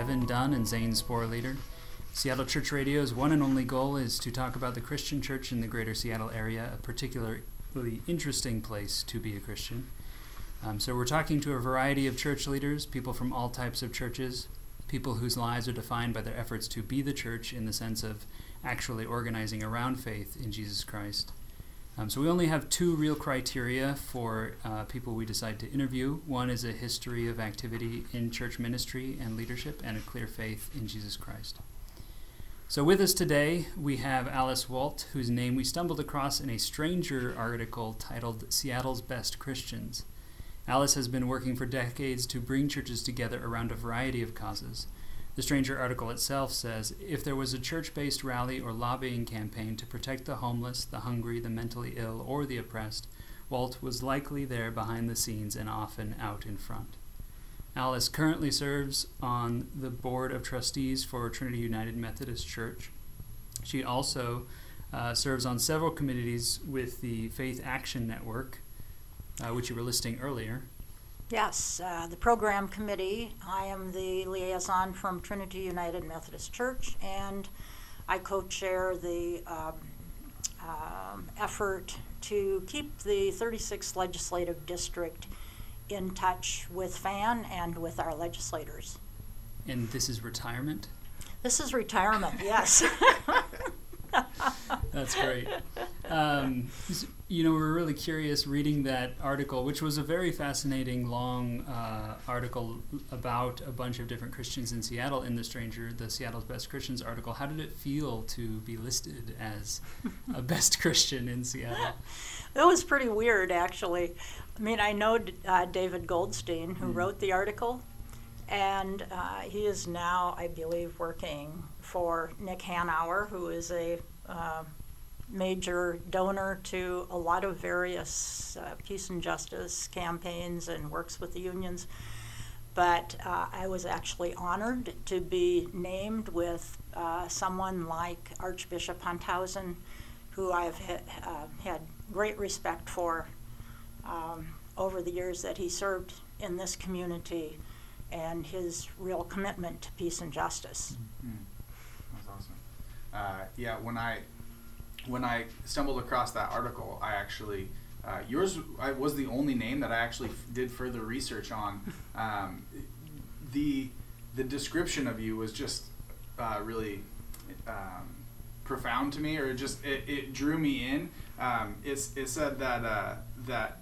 Evan Dunn and Zane Sporleader. Seattle Church Radio's one and only goal is to talk about the Christian church in the greater Seattle area, a particularly interesting place to be a Christian. Um, so, we're talking to a variety of church leaders, people from all types of churches, people whose lives are defined by their efforts to be the church in the sense of actually organizing around faith in Jesus Christ. Um, so we only have two real criteria for uh, people we decide to interview. One is a history of activity in church ministry and leadership, and a clear faith in Jesus Christ. So with us today, we have Alice Woldt, whose name we stumbled across in a stranger article titled Seattle's Best Christians. Alice has been working for decades to bring churches together around a variety of causes. The Stranger article itself says if there was a church based rally or lobbying campaign to protect the homeless, the hungry, the mentally ill, or the oppressed, Woldt was likely there behind the scenes and often out in front. Alice currently serves on the Board of Trustees for Trinity United Methodist Church. She also uh, serves on several committees with the Faith Action Network, uh, which you were listing earlier. Yes, uh, the program committee. I am the liaison from Trinity United Methodist Church, and I co chair the um, um, effort to keep the 36th legislative district in touch with FAN and with our legislators. And this is retirement? This is retirement, yes. That's great. Um, you know, we are really curious reading that article, which was a very fascinating, long uh, article about a bunch of different Christians in Seattle in the Stranger, the Seattle's Best Christians article. How did it feel to be listed as a best Christian in Seattle? It was pretty weird, actually. I mean, I know uh, David Goldstein, who mm. wrote the article, and uh, he is now, I believe, working for Nick Hanauer, who is a uh, major donor to a lot of various uh, peace and justice campaigns and works with the unions. But uh, I was actually honored to be named with uh, someone like Archbishop Hunthausen, who I've ha- had great respect for um, over the years that he served in this community and his real commitment to peace and justice. Mm-hmm. That's awesome. Uh, yeah, when I when I stumbled across that article, I actually uh, yours I was the only name that I actually f- did further research on. Um, the the description of you was just uh, really um, profound to me, or just it, it drew me in. Um, it's, it said that uh, that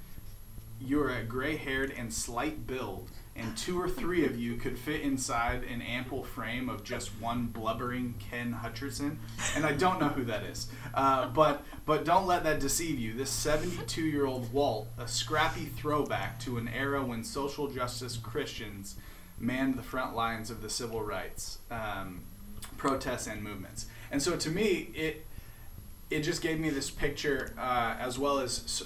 you're a gray haired and slight build and two or three of you could fit inside an ample frame of just one blubbering Ken Hutcherson, and I don't know who that is. Uh, but but don't let that deceive you. This 72-year-old Woldt, a scrappy throwback to an era when social justice Christians manned the front lines of the civil rights um, protests and movements. And so to me, it it just gave me this picture, uh, as well as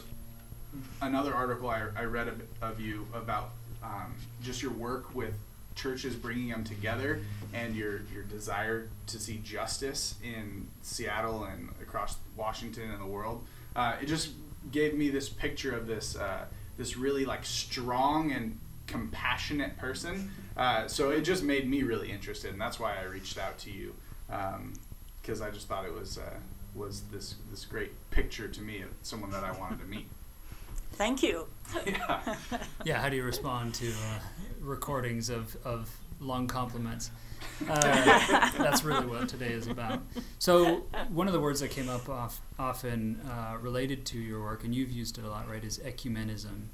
another article I, I read of, of you about um, just your work with churches bringing them together and your your desire to see justice in Seattle and across Washington and the world. Uh, it just gave me this picture of this uh, this really like strong and compassionate person. Uh, so it just made me really interested, and that's why I reached out to you because um, I just thought it was uh, was this this great picture to me of someone that I wanted to meet. Thank you. Yeah. yeah. How do you respond to uh, recordings of, of long compliments? Uh, that's really what today is about. So, one of the words that came up off, often uh, related to your work, and you've used it a lot, right, is ecumenism.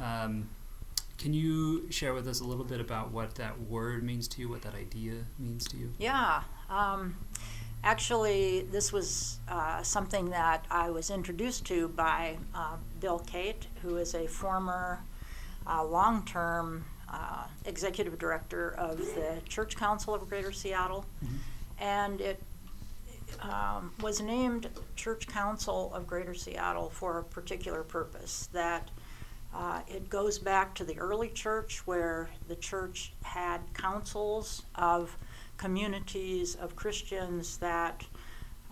Um, can you share with us a little bit about what that word means to you, what that idea means to you? Yeah. Um, Actually, this was uh, something that I was introduced to by uh, Bill Cate, who is a former uh, long term uh, executive director of the Church Council of Greater Seattle. Mm-hmm. And it um, was named Church Council of Greater Seattle for a particular purpose that. Uh, it goes back to the early church where the church had councils of communities of Christians that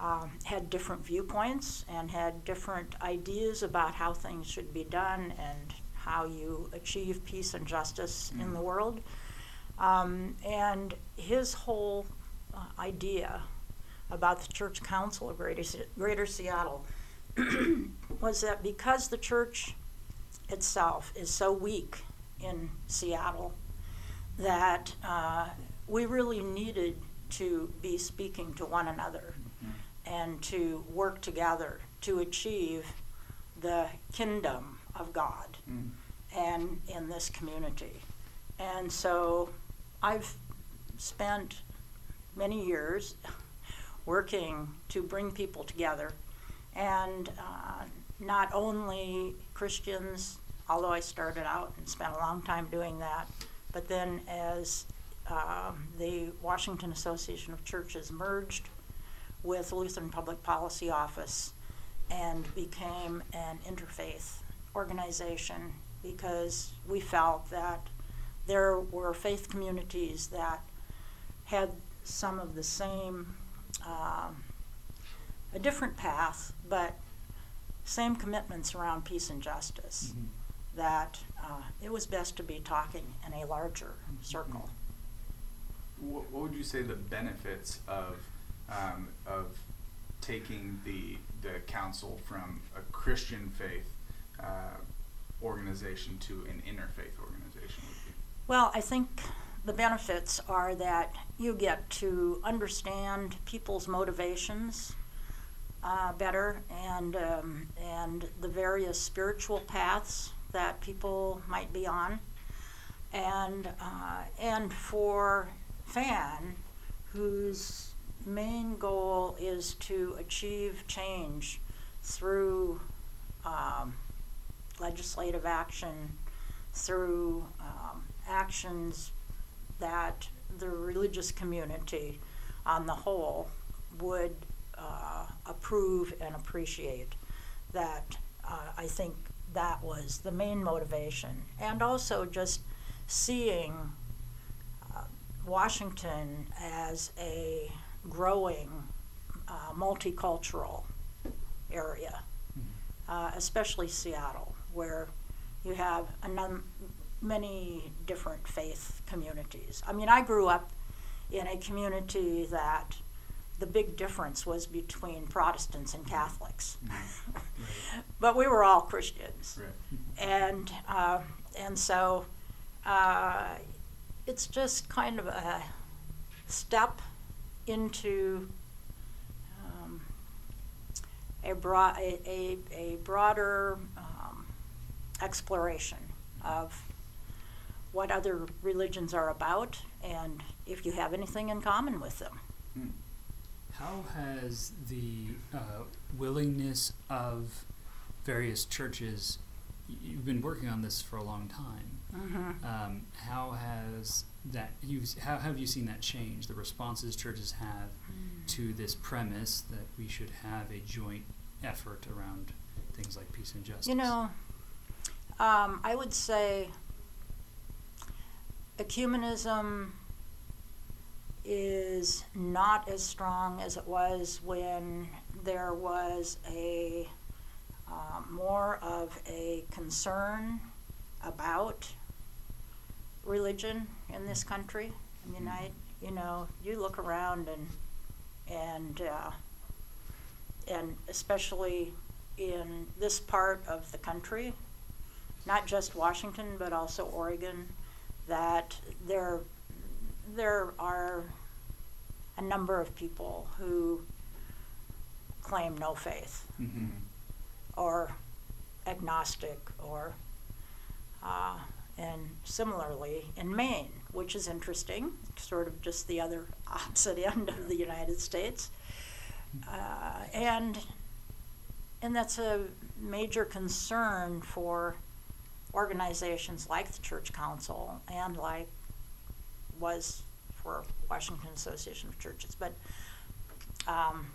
um, had different viewpoints and had different ideas about how things should be done and how you achieve peace and justice mm. in the world. Um, and his whole uh, idea about the church council of Greater, Se- Greater Seattle was that because the church itself is so weak in Seattle, that uh, we really needed to be speaking to one another and to work together to achieve the kingdom of God Mm. and in this community. And so I've spent many years working to bring people together and uh, not only Christians, although I started out and spent a long time doing that, but then as um, the Washington Association of Churches merged with Lutheran Public Policy Office and became an interfaith organization because we felt that there were faith communities that had some of the same, um, a different path, but same commitments around peace and justice. That uh, it was best to be talking in a larger circle. What, would you say the benefits of um, of taking the the council from a Christian faith uh, organization to an interfaith organization would be? Well, I think the benefits are that you get to understand people's motivations uh, better and um, and the various spiritual paths that people might be on, and uh, and for Fan, whose main goal is to achieve change through um, legislative action, through um, actions that the religious community on the whole would uh, approve and appreciate. That uh, I think that was the main motivation. And also just seeing Washington as a growing uh, multicultural area, uh, especially Seattle, where you have a num- many different faith communities. I mean, I grew up in a community that the big difference was between Protestants and Catholics, but we were all Christians, Right. and uh, and so uh, it's just kind of a step into um, a, a, a, a broader um, exploration of what other religions are about and if you have anything in common with them. Hmm. How has the uh, willingness of various churches, you've been working on this for a long time, Mm-hmm. um, how has that, you, how have you seen that change, the responses churches have to this premise that we should have a joint effort around things like peace and justice? You know, um, I would say ecumenism is not as strong as it was when there was a um, more of a concern about religion in this country. I mean, I you know you look around and and uh, and especially in this part of the country, not just Washington but also Oregon, that there there are a number of people who claim no faith Mm-hmm. or agnostic or uh, and similarly in Maine, which is interesting, sort of just the other opposite end of the United States, uh, and and that's a major concern for organizations like the Church Council and like was for Washington Association of Churches, but. Um,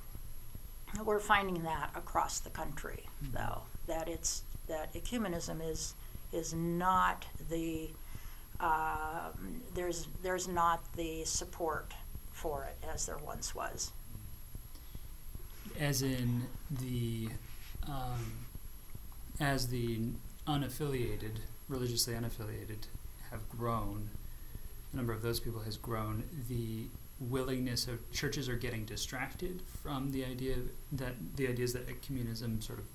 we're finding that across the country, though, that it's that ecumenism is is not the uh, there's there's not the support for it as there once was. as in the um, as the unaffiliated religiously unaffiliated have grown the number of those people has grown, the willingness of churches are getting distracted from the idea that the ideas that ecumenism sort of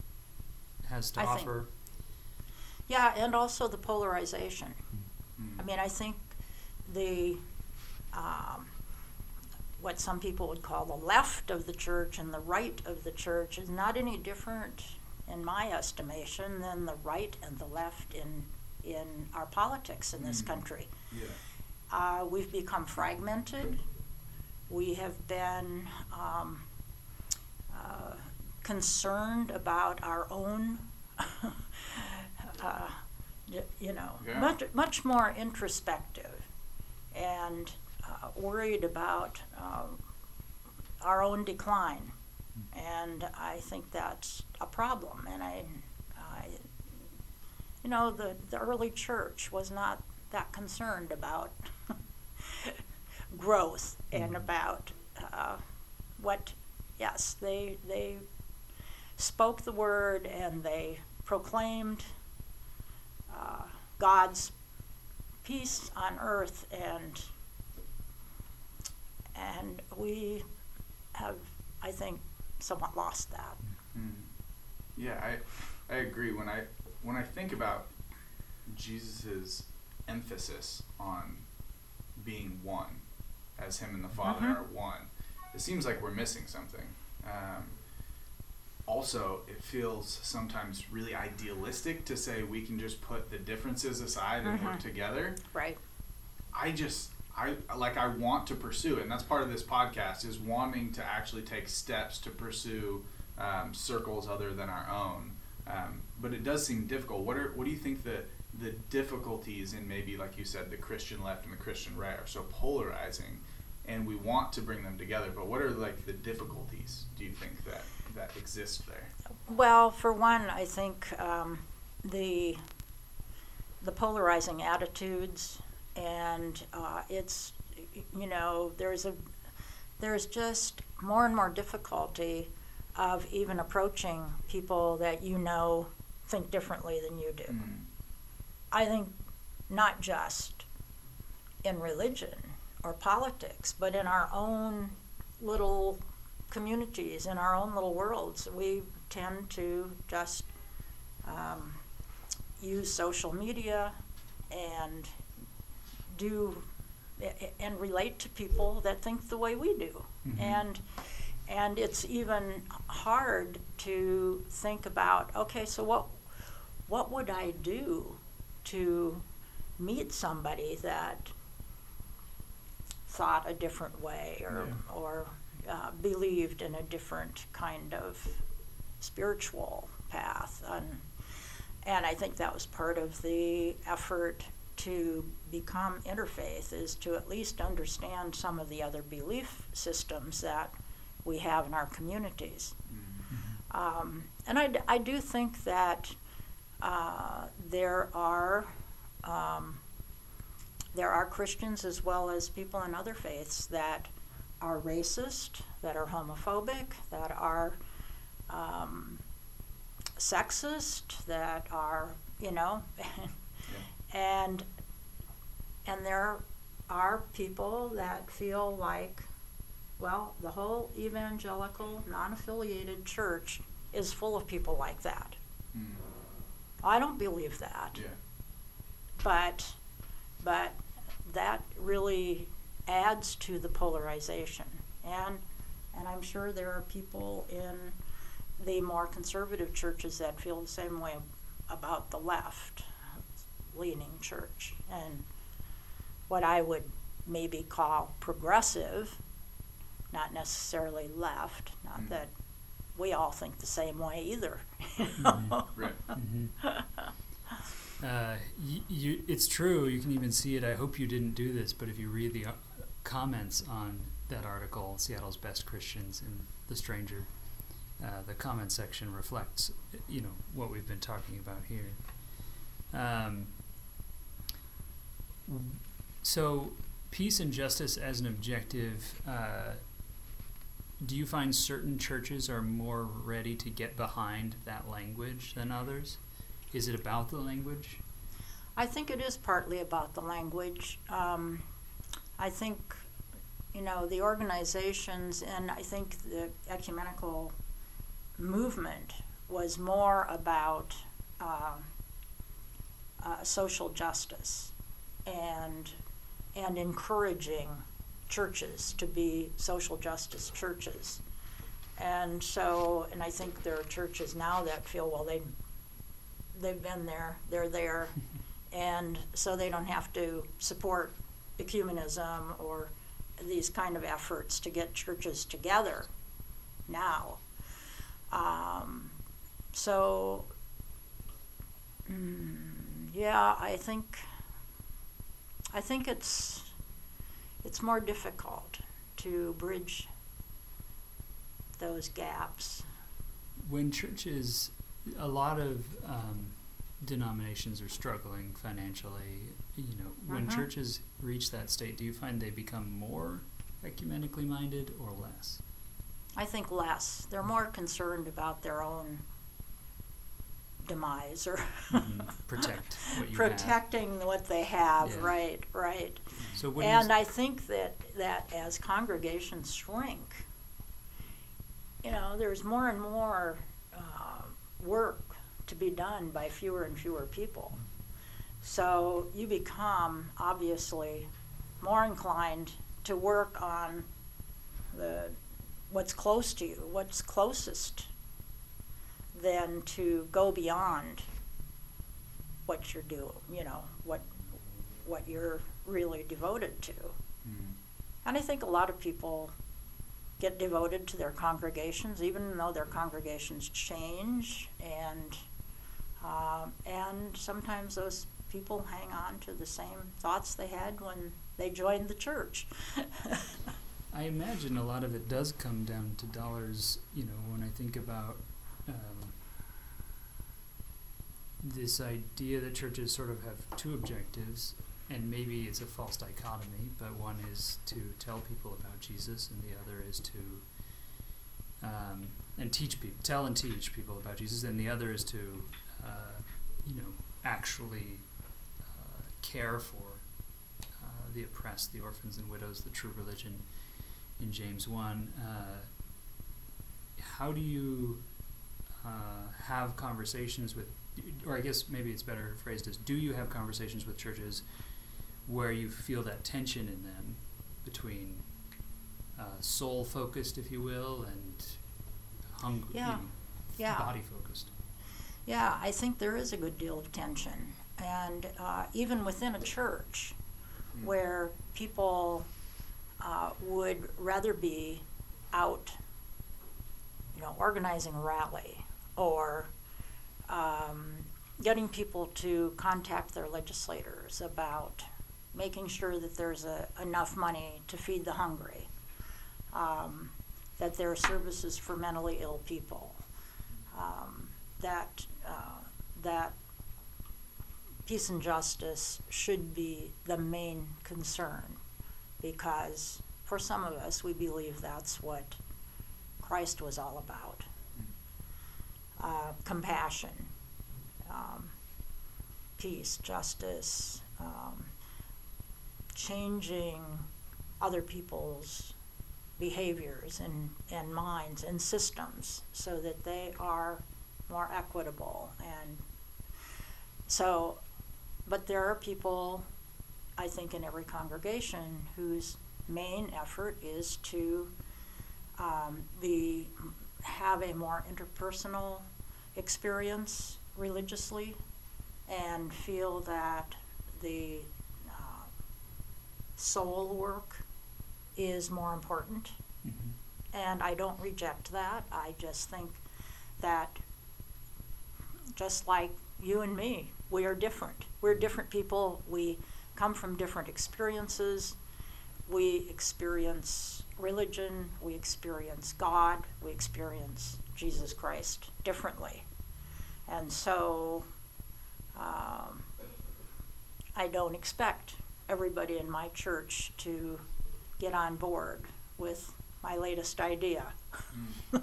has to I think- offer. Yeah, and also the polarization. I mean, I think the um, what some people would call the left of the church and the right of the church is not any different, in my estimation, than the right and the left in in our politics in this Mm. country. Yeah. Uh, we've become fragmented. We have been um, uh, concerned about our own, uh, y- you know, Yeah. much, much more introspective and uh, worried about um, our own decline. And I think that's a problem. And I, I you know, the, the early church was not that concerned about growth and Mhm. about uh, what, yes, they, they spoke the word and they proclaimed uh, God's peace on earth and and we have, I think, somewhat lost that. Mm. Yeah, I I agree. When I when I think about Jesus's emphasis on being one, as him and the Father Mhm. are one, it seems like we're missing something. Um, also, it feels sometimes really idealistic to say we can just put the differences aside and work Mhm. together. Right. I just I like I want to pursue it, and that's part of this podcast is wanting to actually take steps to pursue um, circles other than our own. Um, but it does seem difficult. What are what do you think the the difficulties in maybe like you said the Christian left and the Christian right are so polarizing, and we want to bring them together. But what are like the difficulties? Do you think that that exist there? Well, for one, I think um, the the polarizing attitudes and uh, it's you know there's a there's just more and more difficulty of even approaching people that you know think differently than you do. Mm. I think not just in religion or politics, but in our own little communities, in our own little worlds, we tend to just um, use social media and do and relate to people that think the way we do. Mhm. And and it's even hard to think about okay, so what what would I do to meet somebody that thought a different way or Yeah. or uh, believed in a different kind of spiritual path and and I think that was part of the effort to become interfaith is to at least understand some of the other belief systems that we have in our communities. Mm. Um, and I, I do think that uh, there are um, there are Christians as well as people in other faiths that are racist, that are homophobic, that are um, sexist, that are you know, and and there are people that feel like well, the whole evangelical, non affiliated church is full of people like that. Mm. I don't believe that. Yeah. But but that really adds to the polarization. And and I'm sure there are people in the more conservative churches that feel the same way about the left leaning church and what I would maybe call progressive not necessarily left. Not Mm. that we all think the same way either. you Mhm. know? Right. Mhm. Uh, y- you, it's true. You can even see it. I hope you didn't do this, but if you read the comments on that article, Seattle's Best Christians and The Stranger, uh, the comment section reflects, you know, what we've been talking about here. Um, so, peace and justice as an objective. Uh, do you find certain churches are more ready to get behind that language than others? Is it about the language? I think it is partly about the language. Um, I think, you know, the organizations and I think the ecumenical movement was more about uh, uh, social justice and and encouraging churches to be social justice churches. And so, and I think there are churches now that feel well they they've been there, they're there, and so they don't have to support ecumenism or these kind of efforts to get churches together now. Um, so, mm, yeah, I think I think it's it's more difficult to bridge those gaps. When churches, a lot of um, denominations are struggling financially. You know, when Mhm. churches reach that state, do you find they become more ecumenically minded or less? I think less. They're more concerned about their own demise or Mhm. Protect what you have. protecting what they have. Yeah. Right, right. So and I think that that as congregations shrink, you know, there's more and more uh, work to be done by fewer and fewer people. So you become obviously more inclined to work on the what's close to you, what's closest, than to go beyond what you're doing. You know what what you're really devoted to. Mm. And I think a lot of people get devoted to their congregations, even though their congregations change, and um, and sometimes those people hang on to the same thoughts they had when they joined the church. I imagine a lot of it does come down to dollars. You know, when I think about um, this idea that churches sort of have two objectives, and maybe it's a false dichotomy, but one is to tell people about Jesus, and the other is to um, and teach people, tell and teach people about Jesus, and the other is to, uh, you know, actually care for uh, the oppressed, the orphans and widows, the true religion in James 1. Uh, how do you uh, have conversations with, or I guess maybe it's better phrased as, do you have conversations with churches where you feel that tension in them between uh, soul focused, if you will, and hung- you Yeah. know, Yeah. body focused? Yeah, I think there is a good deal of tension. And uh, even within a church, Mm. where people uh, would rather be out, you know, organizing a rally or um, getting people to contact their legislators about making sure that there's a, enough money to feed the hungry, um, that there are services for mentally ill people, um, that uh, that peace and justice should be the main concern because for some of us we believe that's what Christ was all about. Uh, compassion, um, peace, justice, um, changing other people's behaviors and, and minds and systems so that they are more equitable and so but there are people i think in every congregation whose main effort is to um, be have a more interpersonal experience religiously and feel that the uh, soul work is more important Mm-hmm. and I don't reject that. I just think that just like you and me, we are different. We're different people. We come from different experiences. We experience religion, we experience God, we experience Jesus Christ differently. And so um, I don't expect everybody in my church to get on board with my latest idea. Mm.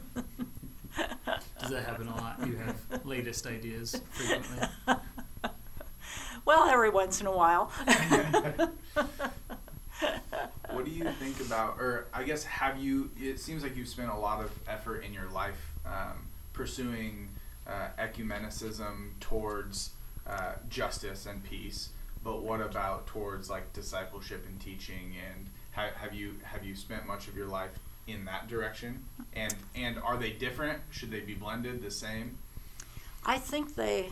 Does that happen a lot? You have latest ideas frequently? well, every once in a while. What do you think about, or I guess, have you? It seems like you've spent a lot of effort in your life um, pursuing uh, ecumenicism towards uh, justice and peace. But what about towards like discipleship and teaching? And ha- have you have you spent much of your life in that direction? And and are they different? Should they be blended? The same? I think they.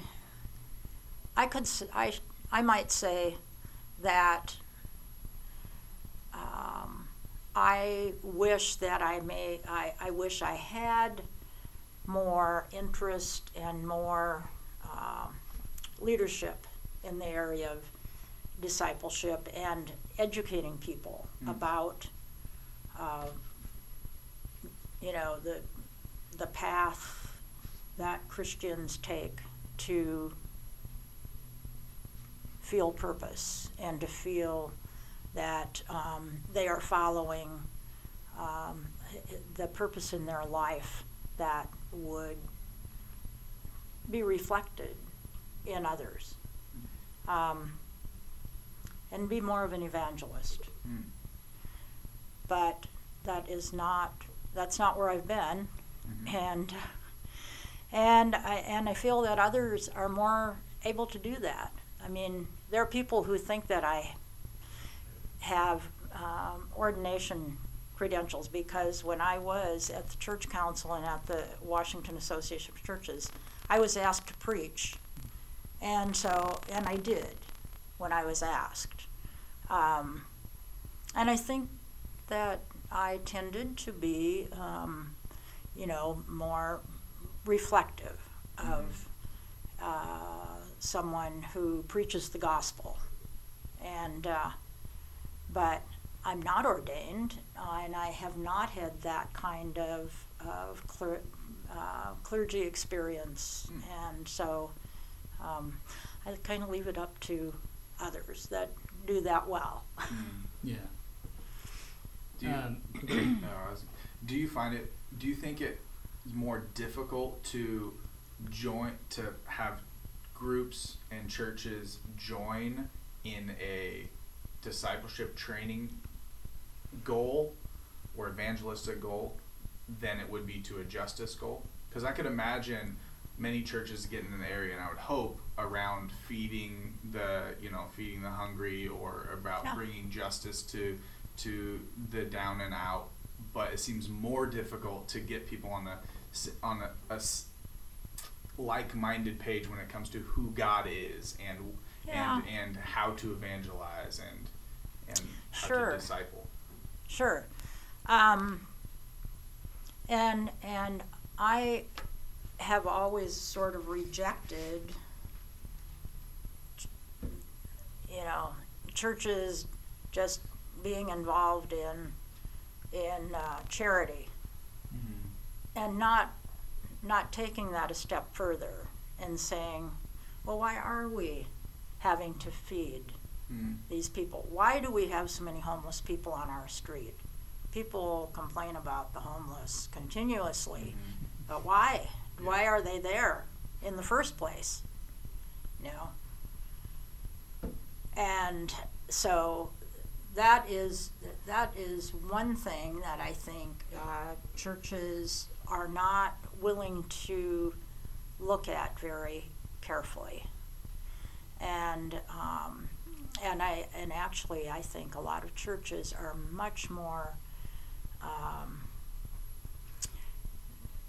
I could. I. I might say that. Um, I wish that I may. I. I wish I had more interest and more um, leadership in the area of discipleship and educating people Mm. about. Uh, you know the the path that Christians take to feel purpose and to feel that um, they are following um, the purpose in their life that would be reflected in others. Um, and be more of an evangelist. Mm. But that is not, that's not where I've been Mhm. and and I and I feel that others are more able to do that. I mean, there are people who think that I have um, ordination credentials because when I was at the church council and at the Washington Association of Churches, I was asked to preach, and so and I did when I was asked, um, and I think that I tended to be. Um, you know, more reflective of uh, someone who preaches the gospel. And, uh, but I'm not ordained, uh, and I have not had that kind of, of cler- uh, clergy experience. And so um, I kind of leave it up to others that do that well. Mm. Yeah. Do you, Um, no, was, do you find it? Do you think it more difficult to join to have groups and churches join in a discipleship training goal or evangelistic goal than it would be to a justice goal? Because I could imagine many churches getting in the area, and I would hope around feeding the you know feeding the hungry or about Yeah. bringing justice to to the down and out. But it seems more difficult to get people on the on a, a like-minded page when it comes to who God is and Yeah. and and how to evangelize and and how Sure. to disciple. Sure. Um, and and I have always sort of rejected, you know, churches just being involved in in uh, charity and not not taking that a step further and saying, well, why are we having to feed Mm. these people. Why do we have so many homeless people on our street? People complain about the homeless continuously, Mhm. but why? Yeah. Why are they there in the first place? You know? And so that is that is one thing that I think uh, churches are not willing to look at very carefully. And um, and I and actually I think a lot of churches are much more um,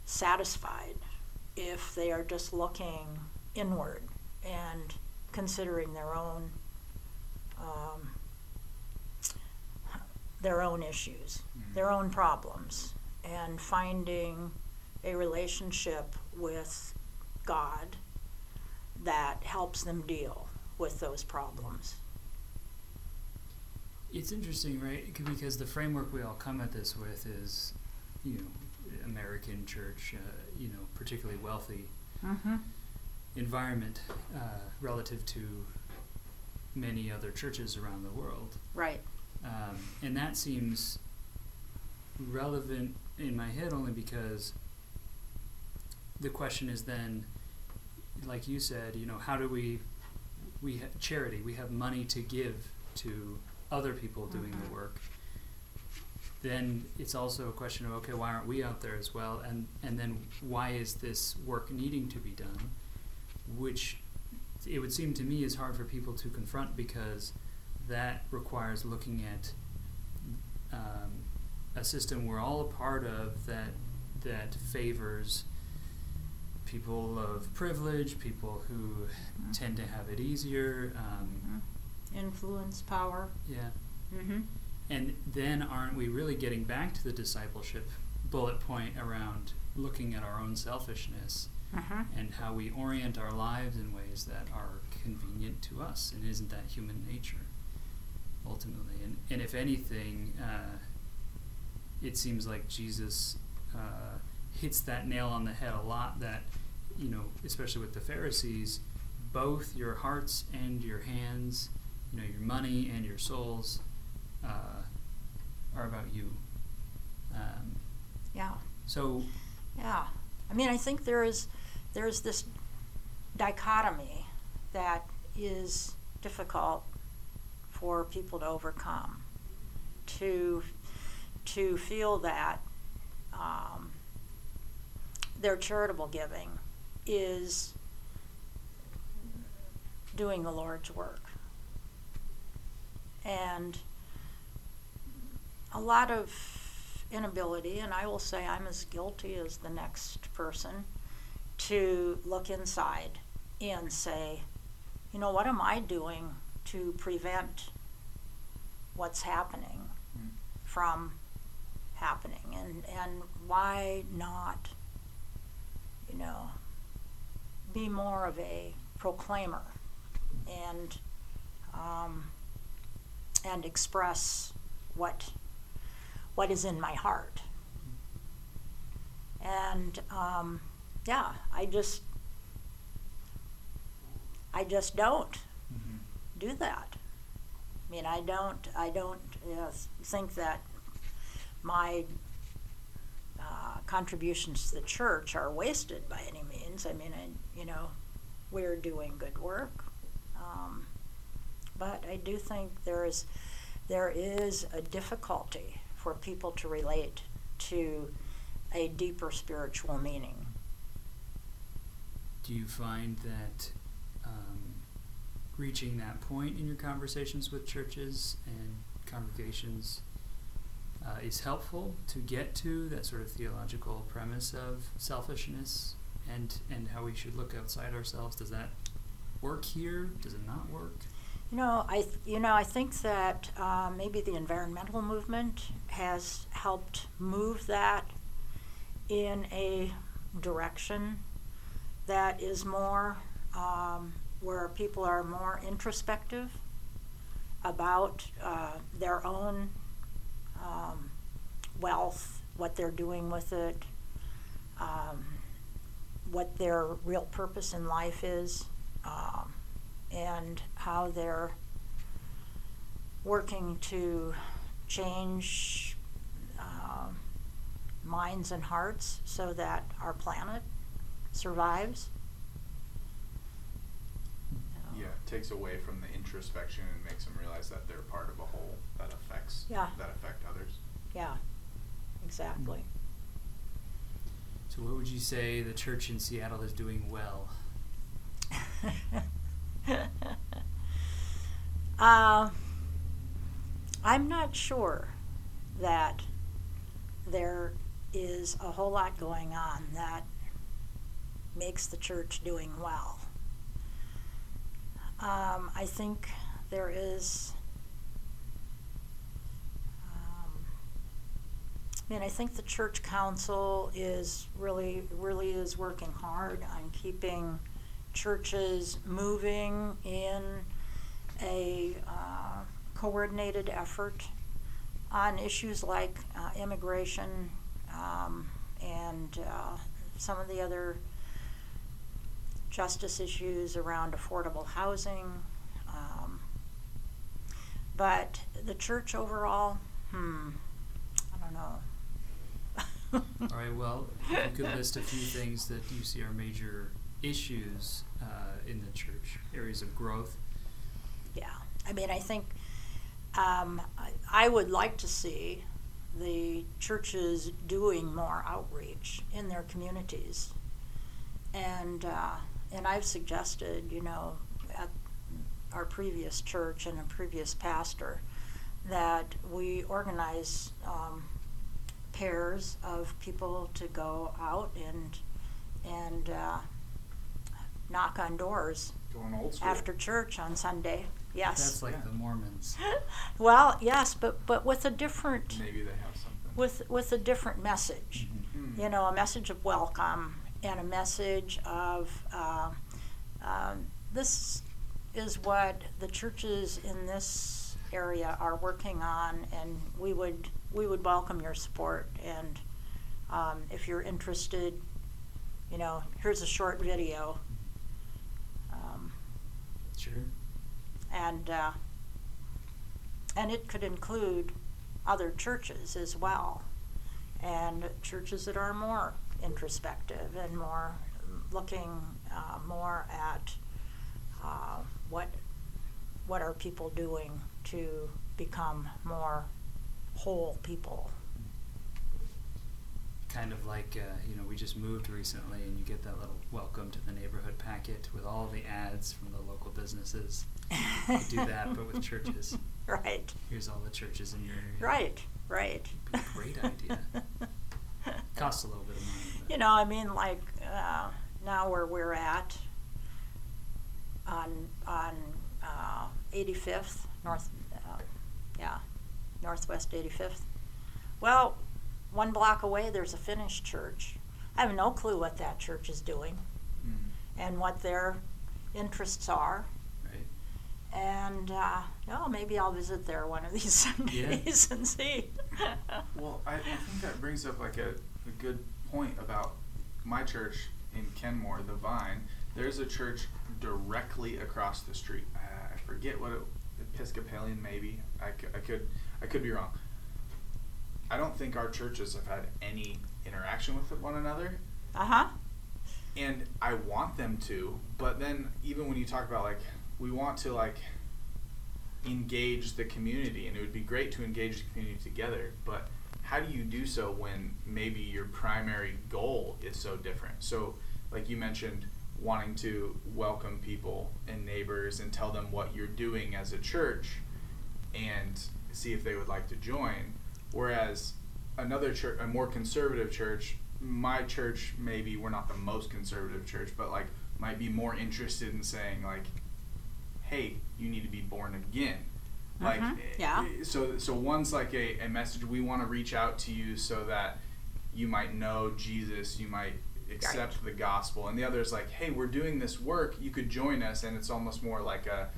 satisfied if they are just looking inward and considering their own um, their own issues, Mhm. their own problems, and finding a relationship with God that helps them deal with those problems. It's interesting, right? Because the framework we all come at this with is, you know, American church, uh, you know, particularly wealthy Mm-hmm. environment uh, relative to many other churches around the world. Right. Um, and that seems relevant in my head only because the question is then, like you said, you know, how do we, we have charity, we have money to give to other people doing the Mhm. work. then it's also a question of okay, why aren't we out there as well? And and then why is this work needing to be done? Which it would seem to me is hard for people to confront because that requires looking at um, a system we're all a part of that that favors people of privilege, people who Mm-hmm. tend to have it easier. Um, Mhm. Influence, power. yeah. Mm-hmm. And then aren't we really getting back to the discipleship bullet point around looking at our own selfishness Mm-hmm. and how we orient our lives in ways that are convenient to us? And isn't that human nature, ultimately? And, and if anything, uh, it seems like Jesus uh, hits that nail on the head a lot that, you know, especially with the Pharisees, both your hearts and your hands, you know, your money and your souls uh, are about you. Um, Yeah. so, Yeah, I mean, I think there is there's this dichotomy that is difficult for people to overcome. To to feel that um, their charitable giving is doing the Lord's work, and a lot of inability, and I will say I'm as guilty as the next person, to look inside and say, you know, what am I doing to prevent what's happening Mm. from happening? And, and why not, you know, be more of a proclaimer and, um, and express what what is in my heart. And um, yeah, I just I just don't Mhm. do that. I mean, I don't I don't know, think that my uh, contributions to the church are wasted by any means. I mean, I, you know, we're doing good work, um, but I do think there is there is a difficulty for people to relate to a deeper spiritual meaning. do you find that um, reaching that point in your conversations with churches and congregations uh, is helpful to get to that sort of theological premise of selfishness and and how we should look outside ourselves? Does that work here? Does it not work? You know, I you know I think that uh, maybe the environmental movement has helped move that in a direction that is more um, where people are more introspective about uh, their own um, wealth, what they're doing with it, um, what their real purpose in life is. Um, and how they're working to change uh, minds and hearts so that our planet survives. Yeah, it takes away from the introspection and makes them realize that they're part of a whole that affects Yeah. that affect others. Yeah, exactly. So, what would you say the church in Seattle is doing well? uh, I'm not sure that there is a whole lot going on that makes the church doing well. Um, I think there is. Um, I mean, I think the church council is really, really is working hard on keeping churches moving in a uh, coordinated effort on issues like uh, immigration um, and uh, some of the other justice issues around affordable housing. Um, but the church overall, hmm, I don't know. All right. Well, you could list a few things that you see are major issues uh, in the church, areas of growth. Yeah, I mean, I think um, I, I would like to see the churches doing more outreach in their communities. And, uh, and I've suggested, you know, at our previous church and a previous pastor, that we organize um, pairs of people to go out and and uh, knock on doors Going old school. after church on Sunday. Yes. That's like Yeah. the Mormons. well, yes, but but with a different Maybe they have something. with with a different message. Hmm. You know, a message of welcome and a message of uh, um, this is what the churches in this area are working on, and we would we would welcome your support. And um, if you're interested, you know, here's a short video. Um, Sure. and uh, and it could include other churches as well, and churches that are more introspective and more looking uh, more at uh, what what are people doing to become more whole people. Kind of like, uh, you know, we just moved recently and you get that little welcome to the neighborhood packet with all the ads from the local businesses. You do that, but with churches. Right. Here's all the churches in your area. Right. Right. Great idea. Costs a little bit of money. You know, I mean, like uh, now where we're at on on uh, 85th North, uh, yeah, Northwest 85th. Well, one block away there's a Finnish church. I have no clue what that church is doing Hmm. and what their interests are. Right. And uh, oh, maybe I'll visit there one of these Sundays and see. Well, I, I think that brings up like a, a good point about my church in Kenmore, the Vine. There's a church directly across the street. Uh, I forget what it, Episcopalian maybe. I, c- I could I could be wrong. I don't think our churches have had any interaction with one another, Uh huh. and I want them to. But then even when you talk about like we want to like engage the community, and it would be great to engage the community together, but how do you do so when maybe your primary goal is so different? So, like you mentioned, wanting to welcome people and neighbors and tell them what you're doing as a church and see if they would like to join. Whereas another church, a more conservative church, my church, maybe we're not the most conservative church, but like might be more interested in saying, like, hey, you need to be born again. Like, Mhm, yeah. eh, so so one's like a, a message we want to reach out to you so that you might know Jesus, you might accept the gospel, and the other is like, hey, we're doing this work, you could join us, and it's almost more like a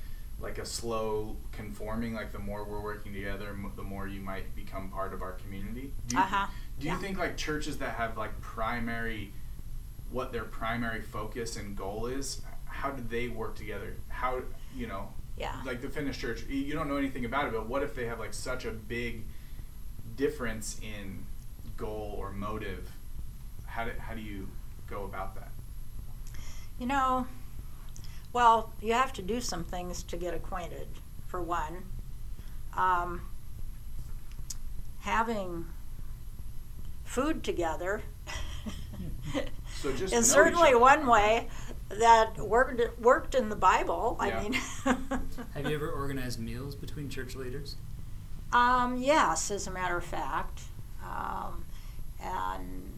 like a slow conforming. Like the more we're working together, m- the more you might become part of our community. Do you, Uh-huh, do you yeah. think like churches that have like primary, what their primary focus and goal is? How do they work together? How you know? Yeah. like the Finnish church, you don't know anything about it, but what if they have like such a big difference in goal or motive? How do, how do you go about that? You know, well, you have to do some things to get acquainted, for one. Um, having food together So just is certainly one way that worked, worked in the Bible. Yeah. I mean, Have you ever organized meals between church leaders? Um, yes, as a matter of fact. Um, and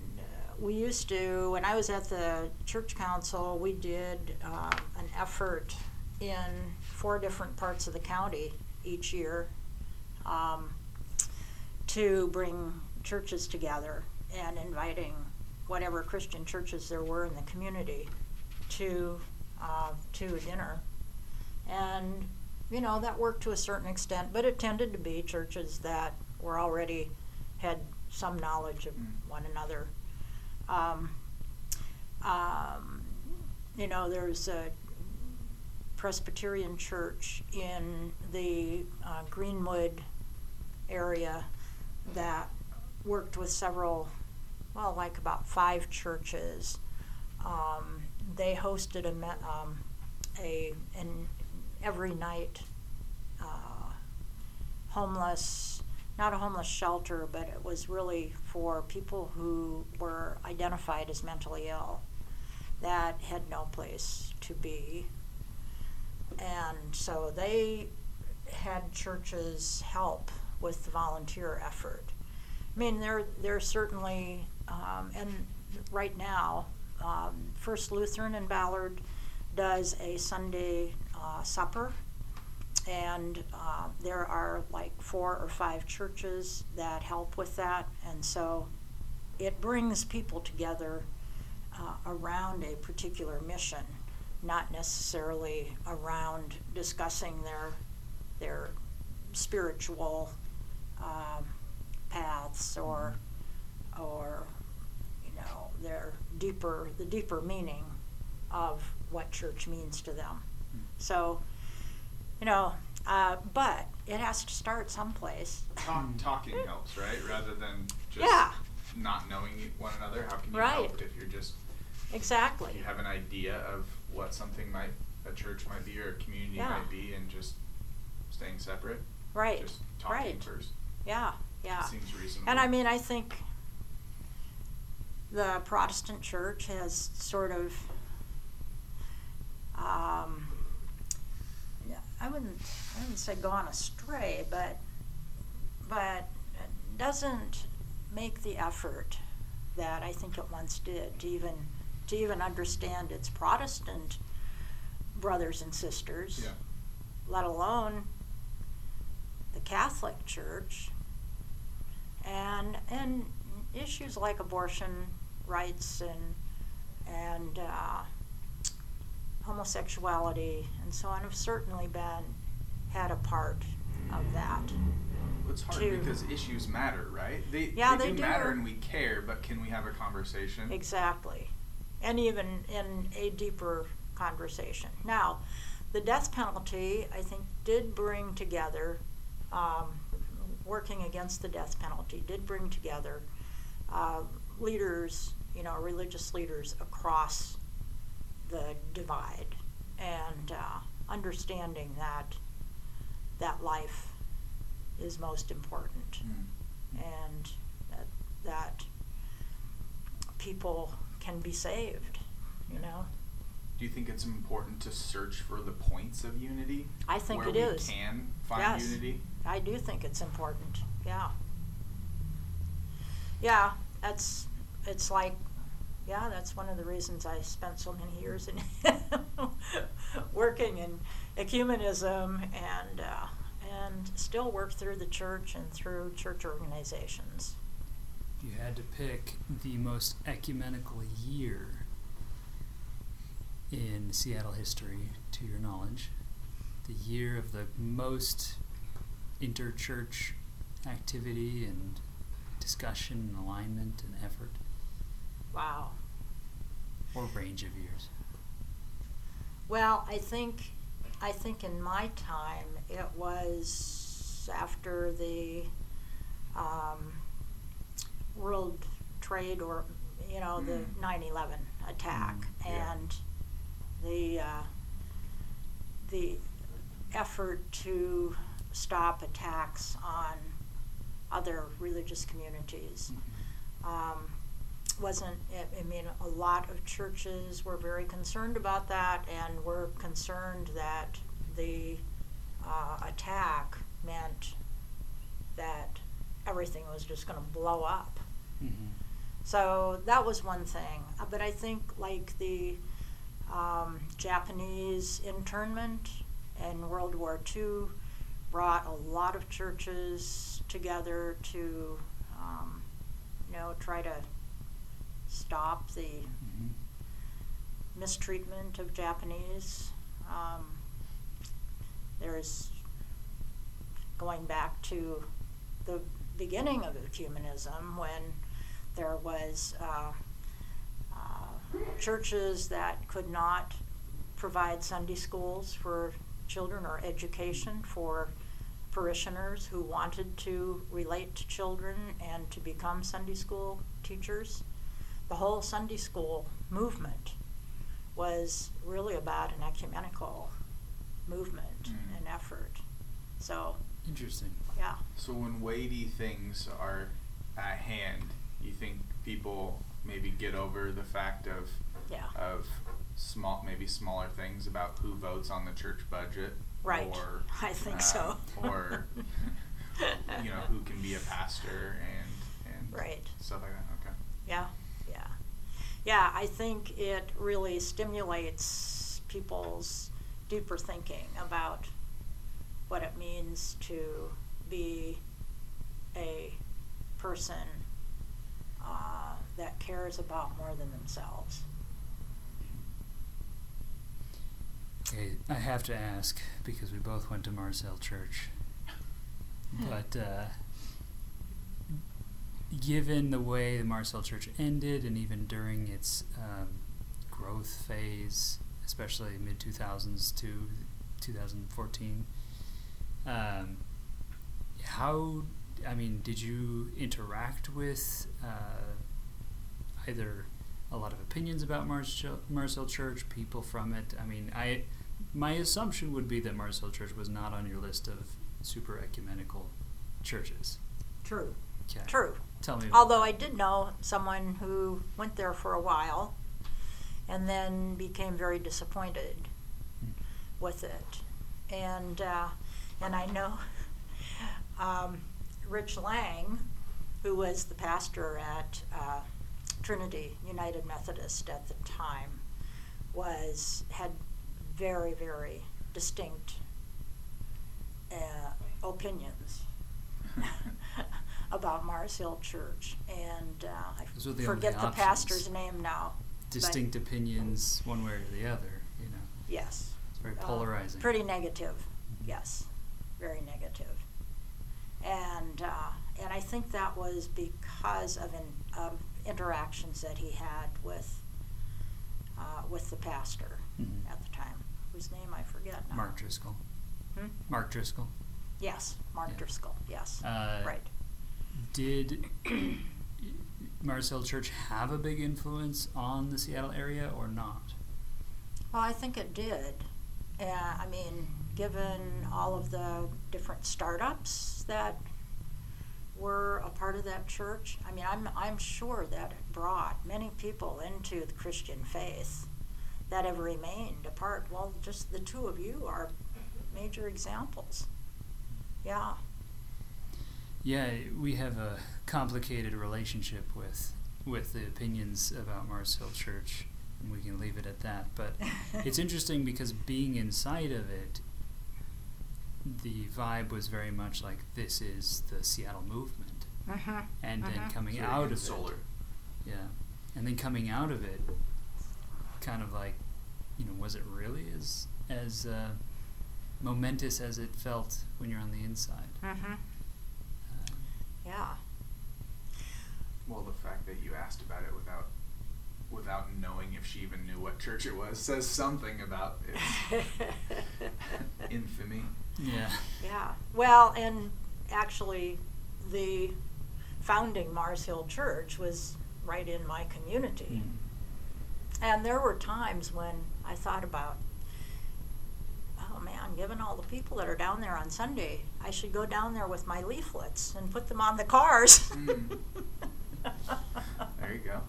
we used to, when I was at the church council, we did uh, an effort in four different parts of the county each year um, to bring churches together and inviting whatever Christian churches there were in the community to uh, to a dinner. And you know that worked to a certain extent, but it tended to be churches that were already had some knowledge of Mm. one another. Um, um, you know, there's a Presbyterian church in the uh, Greenwood area that worked with several, well, like about five churches. Um, they hosted a, um, a an every night uh, homeless not a homeless shelter, but it was really for people who were identified as mentally ill that had no place to be. And so they had churches help with the volunteer effort. I mean, there there's certainly, um, and right now, um, First Lutheran in Ballard does a Sunday uh, supper, and uh, there are like four or five churches that help with that, and so it brings people together uh, around a particular mission, not necessarily around discussing their their spiritual um, paths or or you know their deeper the deeper meaning of what church means to them. So, you know, uh, but it has to start someplace. Talk, talking helps, right? Rather than just Yeah. not knowing one another. How can you Right. help if you're just Exactly. you have an idea of what something might a church might be or a community Yeah. might be, and just staying separate. Right. Just talking Right. first. Yeah. Yeah. It seems reasonable. And I mean, I think the Protestant church has sort of, um, I wouldn't, I wouldn't say gone astray, but, but doesn't make the effort that I think it once did to even, to even understand its Protestant brothers and sisters, Yeah. let alone the Catholic Church and and issues like abortion rights and and uh, homosexuality and so on have certainly been had a part of that. It's hard to- because issues matter, right? They, Yeah, they, they do matter and we care, but can we have a conversation? Exactly. And even in a deeper conversation. Now, the death penalty, I think, did bring together, um, working against the death penalty, did bring together uh, leaders, you know, religious leaders across the divide and uh, understanding that that life is most important Mm. and that, that people can be saved, you know? Do you think it's important to search for the points of unity? I think where it we is. can find Yes. unity? I do think it's important, yeah. Yeah, that's, it's like, yeah, that's one of the reasons I spent so many years in working in ecumenism and, uh, and still work through the church and through church organizations. You had to pick the most ecumenical year in Seattle history, to your knowledge, the year of the most interchurch activity and discussion and alignment and effort, Wow. or range of years. Well, I think, I think in my time it was after the um, World Trade or you know the Mm. 9/11 attack Mm, yeah. and the uh, the effort to stop attacks on other religious communities um, wasn't I- I mean a lot of churches were very concerned about that and were concerned that the uh, attack meant that everything was just going to blow up Mm-hmm. so that was one thing Uh, but i think like the um, japanese internment in world war ii brought a lot of churches together to um, you know try to stop the mistreatment of Japanese. Um, there's going back to the beginning of ecumenism when there was uh, uh, churches that could not provide Sunday schools for children or education for parishioners who wanted to relate to children and to become Sunday school teachers. The whole Sunday school movement was really about an ecumenical movement Mhm. and effort. So Interesting. Yeah. So when weighty things are at hand, you think people maybe get over the fact of Yeah. of small maybe smaller things about who votes on the church budget Right. or I think um, so. or you know who can be a pastor and and Right. stuff like that okay Yeah, yeah. Yeah, I think it really stimulates people's deeper thinking about what it means to be a person uh, that cares about more than themselves. Okay, I have to ask because we both went to Mars Hill Church. But uh, given the way the Mars Hill Church ended, and even during its um, growth phase, especially mid 2000s to 2014, um, how, I mean, did you interact with uh, either a lot of opinions about Mars Hill, Marcel Church, people from it? I mean, I my assumption would be that Mars Hill Church was not on your list of super ecumenical churches. True. Okay. True. Tell me. About Although I did know someone who went there for a while and then became very disappointed Hmm. with it. And uh, and I know um, Rich Lang, who was the pastor at uh, Trinity United Methodist at the time, was had very very distinct uh, opinions about Mars Hill Church, and uh, I the forget the pastor's name now. distinct opinions, one way or the other. You know, Yes. it's very Uh, polarizing. Pretty negative, yes, very negative. And uh, and I think that was because of, in, of interactions that he had with uh, with the pastor Mhm. at the time, whose name I forget now. Mark Driscoll. Hmm? Mark Driscoll. Yes, Mark Yeah. Driscoll. Yes, Uh, right. Did Mars Hill Church have a big influence on the Seattle area or not? Well, I think it did. I mean, given all of the different startups that were a part of that church, I mean, I'm, I'm sure that it brought many people into the Christian faith that have remained a part. Well, just the two of you are major examples. Yeah. Yeah, we have a complicated relationship with with the opinions about Mars Hill Church, and we can leave it at that. But it's interesting because being inside of it, the vibe was very much like this is the Seattle movement, Mm-hmm. and then Mhm. coming Sort out of solar it, yeah, and then coming out of it, kind of like, you know, was it really as as uh, momentous as it felt when you're on the inside? Mm-hmm. Yeah. well the fact that you asked about it without without knowing if she even knew what church it was says something about its infamy yeah. Yeah. Well, and actually, the founding Mars Hill Church was right in my community. Mm. And there were times when I thought about, oh man, given all the people that are down there on Sunday, I should go down there with my leaflets and put them on the cars. Mm. There you go.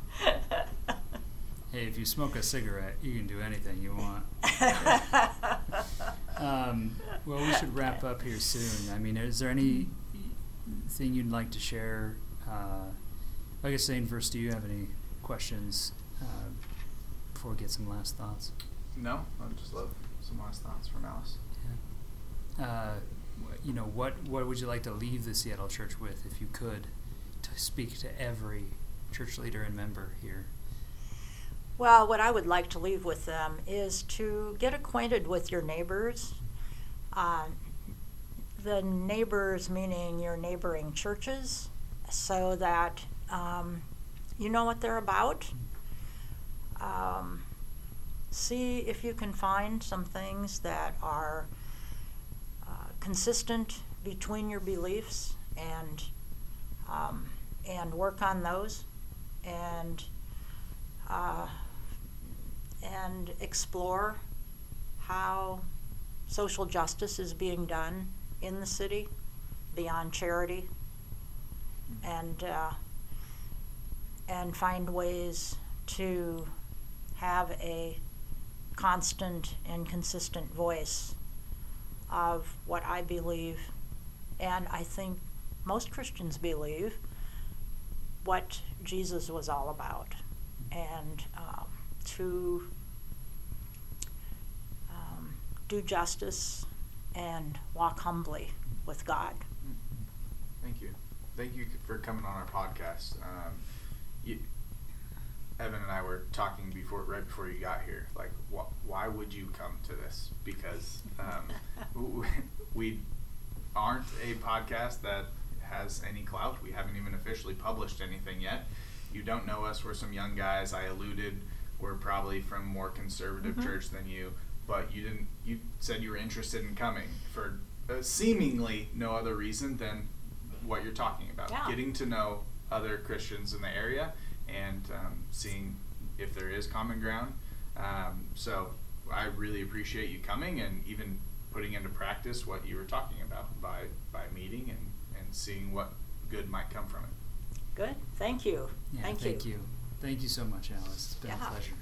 Hey, if you smoke a cigarette, you can do anything you want. Um, well, we should wrap up here soon. I mean, is there anything you'd like to share? Uh, I guess, Zane, first, do you have any questions uh, before we get some last thoughts? No, I'd just love some last thoughts from Alice. Yeah. Uh, you know, what what would you like to leave the Seattle Church with, if you could, to speak to every church leader and member here? Well, what I would like to leave with them is to get acquainted with your neighbors. Uh, the neighbors, meaning your neighboring churches, so that um, you know what they're about. Um, see if you can find some things that are uh, consistent between your beliefs and um, and work on those and uh, and explore how social justice is being done in the city beyond charity and uh, and find ways to have a constant and consistent voice of what I believe, and I think most Christians believe what Jesus was all about, and um, to um, do justice and walk humbly with God. Thank you. Thank you for coming on our podcast. Um, you, Evan and I were talking before, right before you got here. Like, wh- why would you come to this? Because um, we aren't a podcast that has any clout. We haven't even officially published anything yet. You don't know us. We're some young guys. I alluded we're probably from more conservative Mhm. church than you, but you didn't. You said you were interested in coming for uh, seemingly no other reason than what you're talking about. Yeah. Getting to know other Christians in the area and um, seeing if there is common ground. Um, so I really appreciate you coming and even putting into practice what you were talking about by by meeting and and seeing what good might come from it. Good. Thank you. Yeah, thank, thank you. Thank you so much, Alice. It's been Yeah. a pleasure.